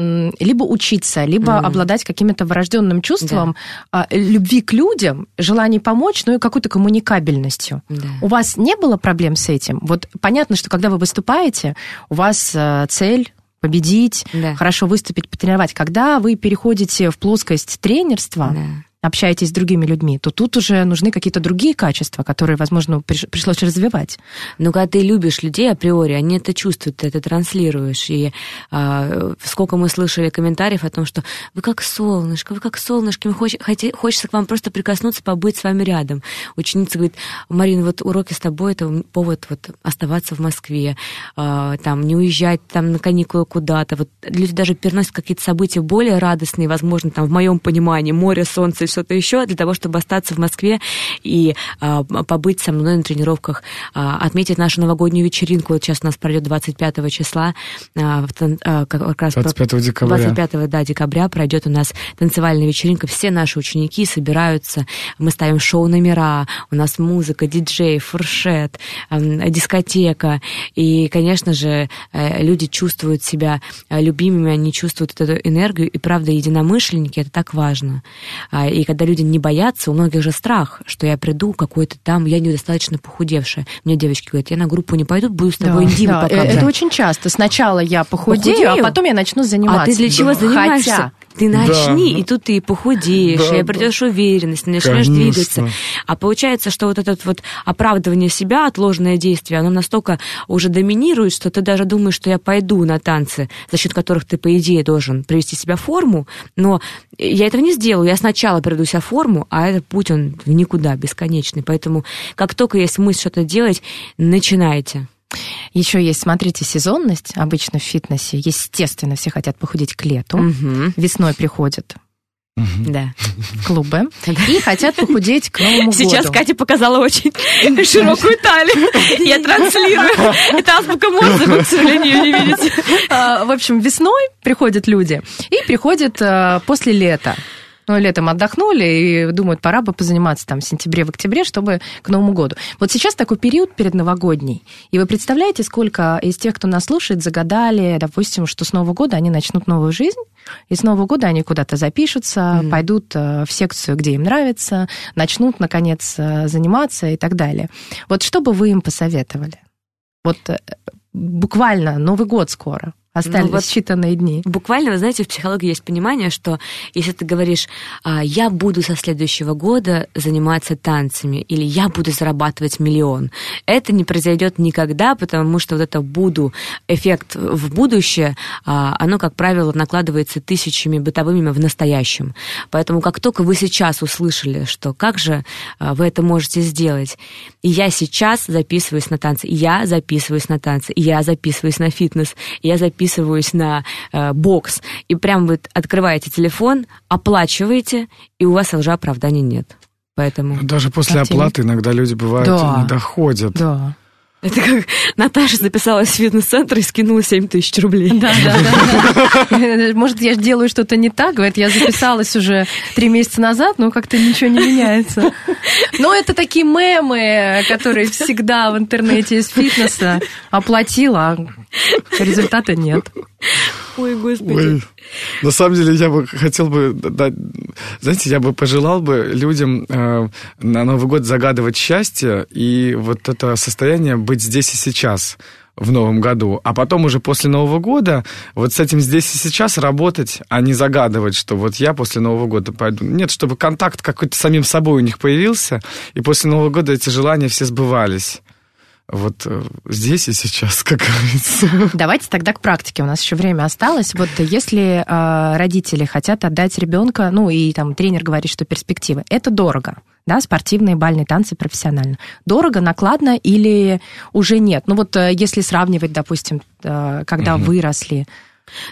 либо учиться, либо Мгм. обладать каким-то врожденным чувством а, любви к людям, желанием помочь, ну и какой-то коммуникабельностью. Да. У вас не было проблем с этим? Вот понятно, что когда вы выступаете, у вас э, цель победить, Да. хорошо выступить, потренировать. Когда вы переходите в плоскость тренерства, Да. Общаетесь с другими людьми, то тут уже нужны какие-то другие качества, которые, возможно, приш- пришлось развивать. Но когда ты любишь людей априори, они это чувствуют, ты это транслируешь. И а, сколько мы слышали комментариев о том, что вы как солнышко, вы как солнышко, хоч- хоте- хочется к вам просто прикоснуться, побыть с вами рядом. Ученица говорит, Марина, вот уроки с тобой, это повод вот оставаться в Москве, а, там, не уезжать там на каникулы куда-то. Вот люди даже переносят какие-то события более радостные, возможно, там, в моем понимании, море, солнце что-то еще, для того, чтобы остаться в Москве и а, побыть со мной на тренировках, а, отметить нашу новогоднюю вечеринку. Вот сейчас у нас пройдет 25 числа, а, в а, как раз про- 25 декабря. 25 да, декабря пройдет у нас танцевальная вечеринка. Все наши ученики собираются. Мы ставим шоу-номера. У нас музыка, диджей, фуршет, эм, дискотека. И, конечно же, э, люди чувствуют себя э, любимыми, они чувствуют эту энергию. И, правда, единомышленники — это так важно. А, И когда люди не боятся, у многих же страх, что я приду какой-то там, я недостаточно похудевшая. Мне девочки говорят, я на группу не пойду, буду с тобой индивы да, э, показывать. это очень часто. Сначала я похудею, Похудею? а потом я начну заниматься. А ты для чего Да. занимаешься? Хотя, Ты начни, Да. и тут ты похудеешь, Да, и да. обретешь уверенность, начнешь Конечно. двигаться. А получается, что вот это вот оправдывание себя, отложенное действие, оно настолько уже доминирует, что ты даже думаешь, что я пойду на танцы, за счет которых ты, по идее, должен привести себя в форму, но я этого не сделаю. Я сначала приведу себя в форму, а этот путь, он в никуда, бесконечный. Поэтому как только есть мысль что-то делать, начинайте. Еще есть, смотрите, сезонность обычно в фитнесе. Естественно, все хотят похудеть к лету. Мгм. Весной приходят Да. в клубы и хотят похудеть к Новому Сейчас году. Катя показала очень широкую талию. Я транслирую. Это азбука Морзе, вы, к сожалению, не видите. А, В общем, весной приходят люди и приходят а, после лета. Ну, летом отдохнули и думают, пора бы позаниматься там в сентябре, в октябре, чтобы к Новому году. Вот сейчас такой период перед новогодний. И вы представляете, сколько из тех, кто нас слушает, загадали, допустим, что с Нового года они начнут новую жизнь, и с Нового года они куда-то запишутся, mm-hmm. пойдут э, в секцию, где им нравится, начнут, наконец, э, заниматься и так далее. Вот что бы вы им посоветовали? Вот э, буквально Новый год скоро. Остались ну, вот считанные дни. Буквально, вы знаете, в психологии есть понимание, что если ты говоришь, «А, я буду со следующего года заниматься танцами, или я буду зарабатывать миллион, это не произойдет никогда, потому что вот это буду, эффект в будущее, а, оно, как правило, накладывается тысячами бытовыми в настоящем. Поэтому как только вы сейчас услышали, что как же а, вы это можете сделать, и я сейчас записываюсь на танцы, я записываюсь на танцы, я записываюсь на фитнес, я записываюсь записываюсь на э, бокс, и прям вы открываете телефон, оплачиваете, и у вас уже оправдания нет. Поэтому... Даже после Активно. оплаты иногда люди бывают да. не доходят. Да. Это как Наташа записалась в фитнес-центр и скинула 7 тысяч рублей. Да, да, да. [LAUGHS] Может, я делаю что-то не так, говорит, я записалась уже три месяца назад, но как-то ничего не меняется. Но это такие мемы, которые всегда в интернете из фитнеса оплатила, а результата нет. Ой, господи. Ой. На самом деле, я бы хотел бы, да, знаете, я бы пожелал бы людям э, на Новый год загадывать счастье и вот это состояние быть здесь и сейчас в новом году, а потом уже после Нового года вот с этим здесь и сейчас работать, а не загадывать, что вот я после Нового года пойду. Нет, чтобы контакт какой-то самим собой у них появился, и после Нового года эти желания все сбывались вот э, здесь и сейчас, [LAUGHS] как говорится. Давайте тогда к практике. У нас еще время осталось. Вот если э, родители хотят отдать ребенка, ну и там тренер говорит, что перспективы, это дорого. Да, спортивные бальные танцы профессионально. Дорого, накладно или уже нет? Ну вот э, если сравнивать, допустим, э, когда угу. выросли.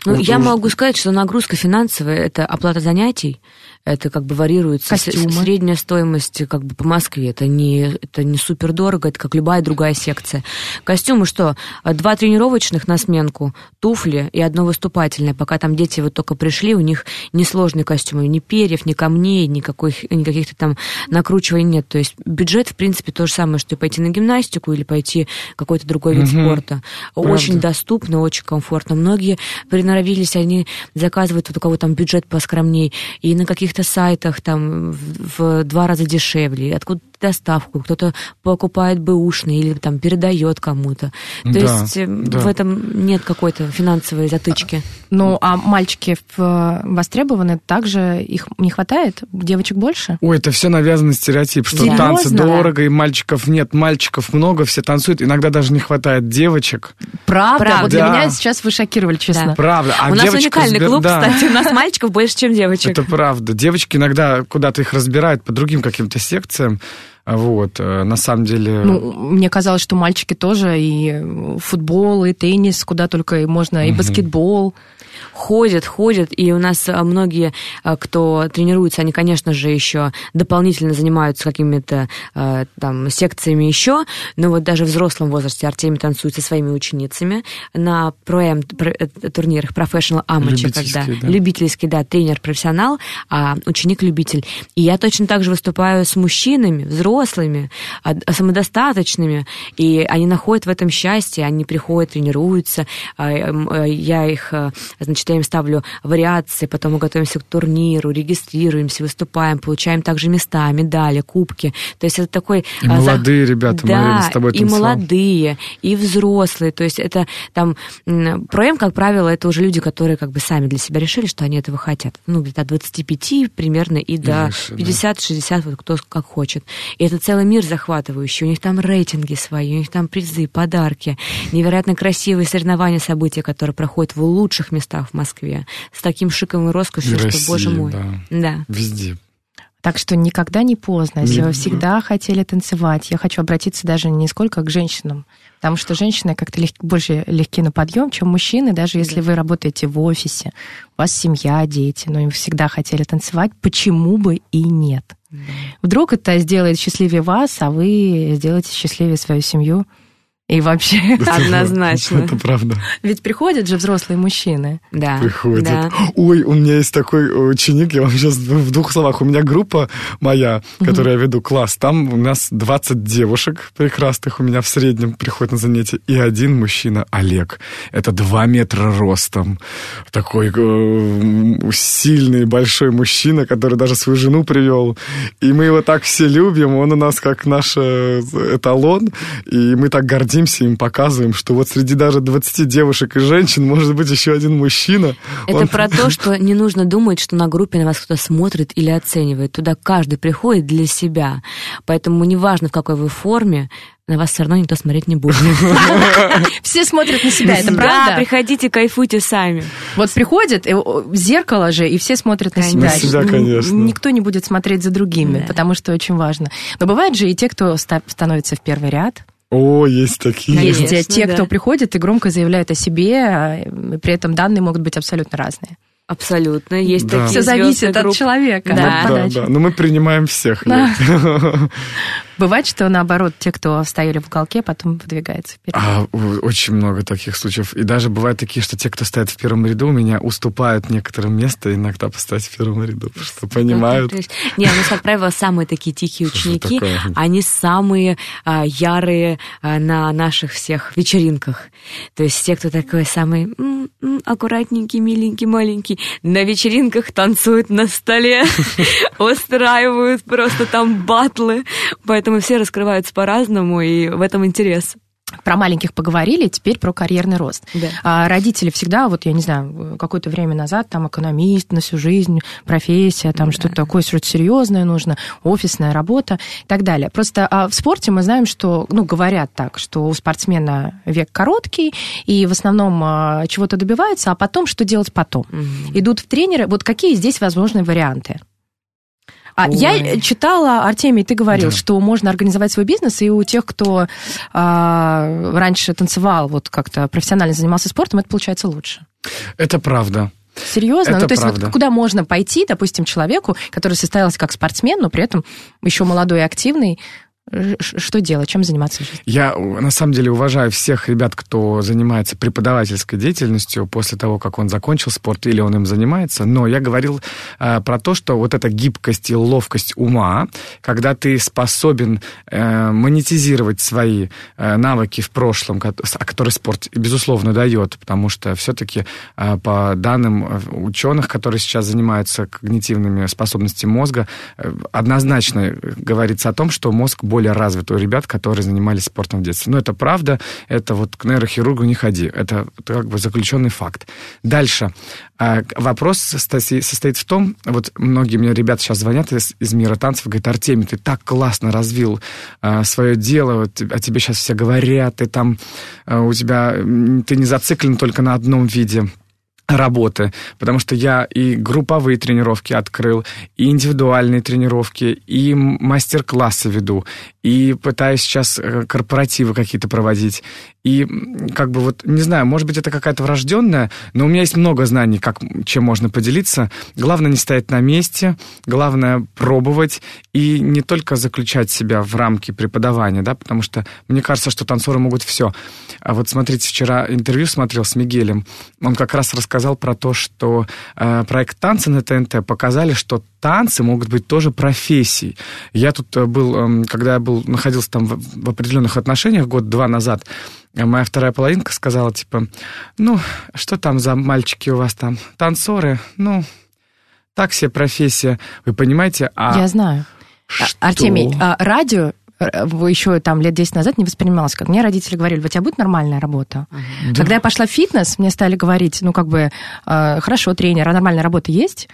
Ну, я могу сказать, что нагрузка финансовая – это оплата занятий, это как бы варьируется. Костюмы. Средняя стоимость как бы по Москве, это не, это не супер дорого, это как любая другая секция. Костюмы что? Два тренировочных на сменку, туфли и одно выступательное. Пока там дети вот только пришли, у них несложные костюмы, ни перьев, ни камней, никаких, никаких-то там накручиваний нет. То есть бюджет, в принципе, то же самое, что пойти на гимнастику или пойти какой-то другой вид угу. спорта. Правда. Очень доступно, очень комфортно. Многие приноровились, они заказывают вот у кого там бюджет поскромней, и на каких каких-то сайтах там в два раза дешевле, откуда доставку, кто-то покупает бэушный или там передает кому-то. То да, есть э, да. в этом нет какой-то финансовой затычки. Ну, а мальчики востребованы, также их не хватает? Девочек больше? Ой, это все навязанный стереотип, что Серьезно? танцы дорого, и мальчиков нет, мальчиков много, все танцуют, иногда даже не хватает девочек. Правда? Правда. Вот для меня сейчас вы шокировали, честно. Да. Правда. А у нас уникальный клуб, да. кстати, у нас мальчиков больше, чем девочек. Это правда. Девочки иногда куда-то их разбирают по другим каким-то секциям. Вот, э, на самом деле... Ну, мне казалось, что мальчики тоже и футбол, и теннис, куда только и можно, и баскетбол ходят, ходят, и у нас а, многие, а, кто тренируется, они, конечно же, еще дополнительно занимаются какими-то а, там секциями еще, но вот даже в взрослом возрасте Артемий танцует со своими ученицами на проем э, турнирах Professional Amateur, когда да. любительский, да, тренер-профессионал, а ученик-любитель. И я точно так же выступаю с мужчинами, взрослыми, самодостаточными, и они находят в этом счастье, они приходят, тренируются, э, я их, значит, я им ставлю вариации, потом мы готовимся к турниру, регистрируемся, выступаем, получаем также места, медали, кубки. То есть это такой... И а, молодые ребята, да, мы с тобой и молодые, и взрослые. То есть это там... Проем, как правило, это уже люди, которые как бы сами для себя решили, что они этого хотят. Ну, где-то от 25 примерно и до 50-60, вот кто как хочет. И это целый мир захватывающий. У них там рейтинги свои, у них там призы, подарки, невероятно красивые соревнования, события, которые проходят в лучших местах в Москве с таким шиком и роскошью, и что, России, боже мой. Да. да. Везде. Так что никогда не поздно. Если вы всегда хотели танцевать, я хочу обратиться даже не сколько к женщинам, потому что женщины как-то лег, больше легки на подъем, чем мужчины, даже если вы работаете в офисе, у вас семья, дети, но им всегда хотели танцевать, почему бы и нет? Вдруг это сделает счастливее вас, а вы сделаете счастливее свою семью. И вообще, [LAUGHS] Однозначно. Это правда. ведь приходят же взрослые мужчины. Да. Приходит. да. Ой, у меня есть такой ученик, я вам сейчас в двух словах. У меня группа моя, которую я веду, класс. Там у нас 20 девушек прекрасных у меня в среднем приходят на занятия. И один мужчина, Олег. Это 2 метра ростом. Такой э, сильный, большой мужчина, который даже свою жену привел. И мы его так все любим. Он у нас как наш э, эталон. И мы так гордимся им, показываем, что вот среди даже 20 девушек и женщин может быть еще один мужчина. Это Он- про то, [LAUGHS] что не нужно думать, что на группе на вас кто-то смотрит или оценивает. Туда каждый приходит для себя. Поэтому неважно, в какой вы форме, на вас все равно никто смотреть не будет. [LAUGHS] Все смотрят на себя, это Да, правда? приходите, кайфуйте сами. Вот приходит, и, о, зеркало же, и все смотрят на себя. На себя, конечно. Никто не будет смотреть за другими, Да. потому что очень важно. Но бывают же и те, кто ста- становится в первый ряд. О, есть такие. Конечно, Есть те, да. кто приходит и громко заявляет о себе, а, и при этом данные могут быть абсолютно разные. Абсолютно. Есть Да. такие Все зависит от групп. человека. Да. от Да, да. Но мы принимаем всех. Да. [LAUGHS] Бывает, что наоборот, те, кто стояли в уголке, потом выдвигаются вперед. А, у- очень много таких случаев. И даже бывают такие, что те, кто стоит в первом ряду, меня уступают некоторым место иногда поставить в первом ряду, потому что понимают. Не, у нас, как правило, самые такие тихие ученики, они самые а, ярые а, на наших всех вечеринках. То есть те, кто такой самый м, м, аккуратненький, миленький, маленький, на вечеринках танцуют на столе, [LAUGHS] устраивают просто там батлы. Поэтому все раскрываются по-разному, и в этом интерес. Про маленьких поговорили, теперь про карьерный рост. Да. А родители всегда, вот я не знаю, какое-то время назад, там экономист на всю жизнь, профессия, там что-то такое, что-то серьезное нужно, офисная работа и так далее. Просто а в спорте мы знаем, что, ну, говорят так, что у спортсмена век короткий, и в основном а, чего-то добиваются, а потом что делать потом? Идут в тренеры. Вот какие здесь возможные варианты? А Ой. я читала, Артемий, ты говорил, Да. что можно организовать свой бизнес, и у тех, кто а, раньше танцевал, вот как-то профессионально занимался спортом, это получается лучше. Это правда. Серьезно? Это ну, то есть, правда. вот куда можно пойти, допустим, человеку, который состоялся как спортсмен, но при этом еще молодой и активный, что делать, чем заниматься? Я э, на самом деле уважаю всех ребят, кто занимается преподавательской деятельностью после того, как он закончил спорт или он им занимается. Но я говорил э, про то, что вот эта гибкость и ловкость ума, когда ты способен э, монетизировать свои э, навыки в прошлом, которые спорт безусловно дает, потому что все-таки по данным э, ученых, которые сейчас занимаются когнитивными способностями мозга, э, однозначно э, говорится о том, что мозг более развит у ребят, которые занимались спортом в детстве. Но это правда, это вот к нейрохирургу не ходи, это как бы заключенный факт. Дальше. А, Вопрос состои- состоит в том, вот многие мне ребята сейчас звонят из, из мира танцев, говорят, Артемий, ты так классно развил а, свое дело, вот, о тебе сейчас все говорят, ты там, а, у тебя, ты не зациклен только на одном виде работы, потому что я и групповые тренировки открыл, и индивидуальные тренировки, и мастер-классы веду, и пытаюсь сейчас э, корпоративы какие-то проводить. И как бы вот, не знаю, может быть, это какая-то врожденная, но у меня есть много знаний, как, чем можно поделиться. Главное не стоять на месте, главное пробовать и не только заключать себя в рамки преподавания, да, потому что мне кажется, что танцоры могут все. А вот смотрите, вчера интервью смотрел с Мигелем, он как раз рассказал про то, что э, проект «Танцы» на ТНТ показали, что танцы могут быть тоже профессией. Я тут э, был, эм, когда я был, находился там в определенных отношениях год-два назад, э, моя вторая половинка сказала, типа, ну, что там за мальчики у вас там? Танцоры? Ну, так себе профессия. Вы понимаете? А Я знаю. А, что? Артемий, а радио э, еще там лет 10 назад не воспринималось как. Мне родители говорили, у тебя будет нормальная работа. Когда я пошла в фитнес, мне стали говорить, ну, как бы, э, хорошо, тренер, а нормальная работа есть?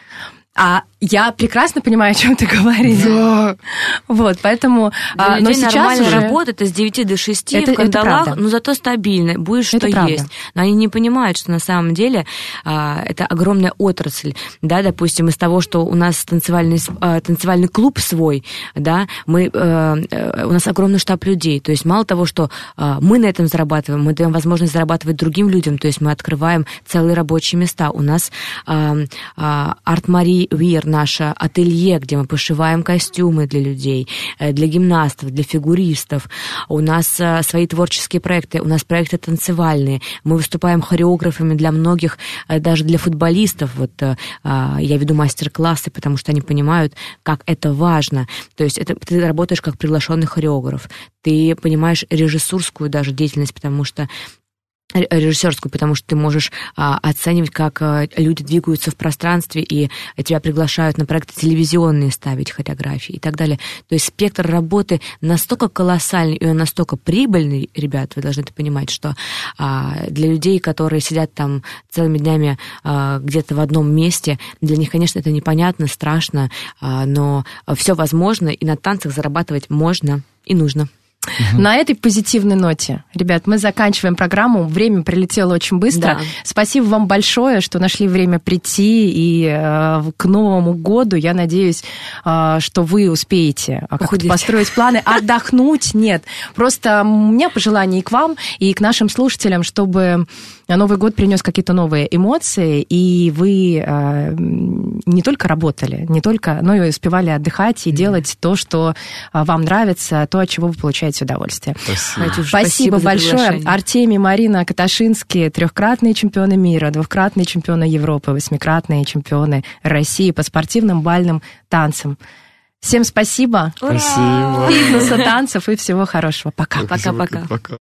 А я прекрасно понимаю, о чем ты говоришь. Да. Вот, поэтому... Для а, но людей сейчас нормальная уже... работа это с 9 до 6 Это- в это кандалах, правда. но зато стабильно, будешь Это что правда. есть. Но они не понимают, что на самом деле а, это огромная отрасль. Да, допустим, из того, что у нас танцевальный, а, танцевальный клуб свой, да, мы, э, у нас огромный штаб людей. То есть мало того, что а, мы на этом зарабатываем, мы даем возможность зарабатывать другим людям. То есть мы открываем целые рабочие места. У нас а, а, Арт Мари Вир, наше ателье, где мы пошиваем костюмы для людей. людей, э, для гимнастов, для фигуристов. У нас э, свои творческие проекты, у нас проекты танцевальные. Мы выступаем хореографами для многих, э, даже для футболистов. Вот а, я веду мастер-классы, потому что они понимают, как это важно. То есть это, ты работаешь как приглашенный хореограф. Ты понимаешь режиссурскую даже деятельность, потому что режиссерскую, потому что ты можешь а, оценивать, как а, люди двигаются в пространстве, и тебя приглашают на проекты телевизионные ставить хореографии и так далее. То есть спектр работы настолько колоссальный и он настолько прибыльный, ребят, вы должны это понимать, что а, для людей, которые сидят там целыми днями а, где-то в одном месте, для них, конечно, это непонятно, страшно, а, но все возможно, и на танцах зарабатывать можно и нужно. Угу. На этой позитивной ноте, ребят, мы заканчиваем программу. Время прилетело очень быстро. Да. Спасибо вам большое, что нашли время прийти. И э, к Новому году я надеюсь, э, что вы успеете э, как-то построить планы, отдохнуть. Нет, просто у меня пожелание и к вам, и к нашим слушателям, чтобы Новый год принес какие-то новые эмоции, и вы э, не только работали, не только, но и успевали отдыхать и mm делать то, что э, вам нравится, то, от чего вы получаете удовольствие. Спасибо, Спасибо, Спасибо большое. Артемий, Марина Каташинские, трехкратные чемпионы мира, двухкратные чемпионы Европы, восьмикратные чемпионы России по спортивным бальным танцам. Всем спасибо. Спасибо. Фитнеса, танцев и всего хорошего. Пока. Пока-пока.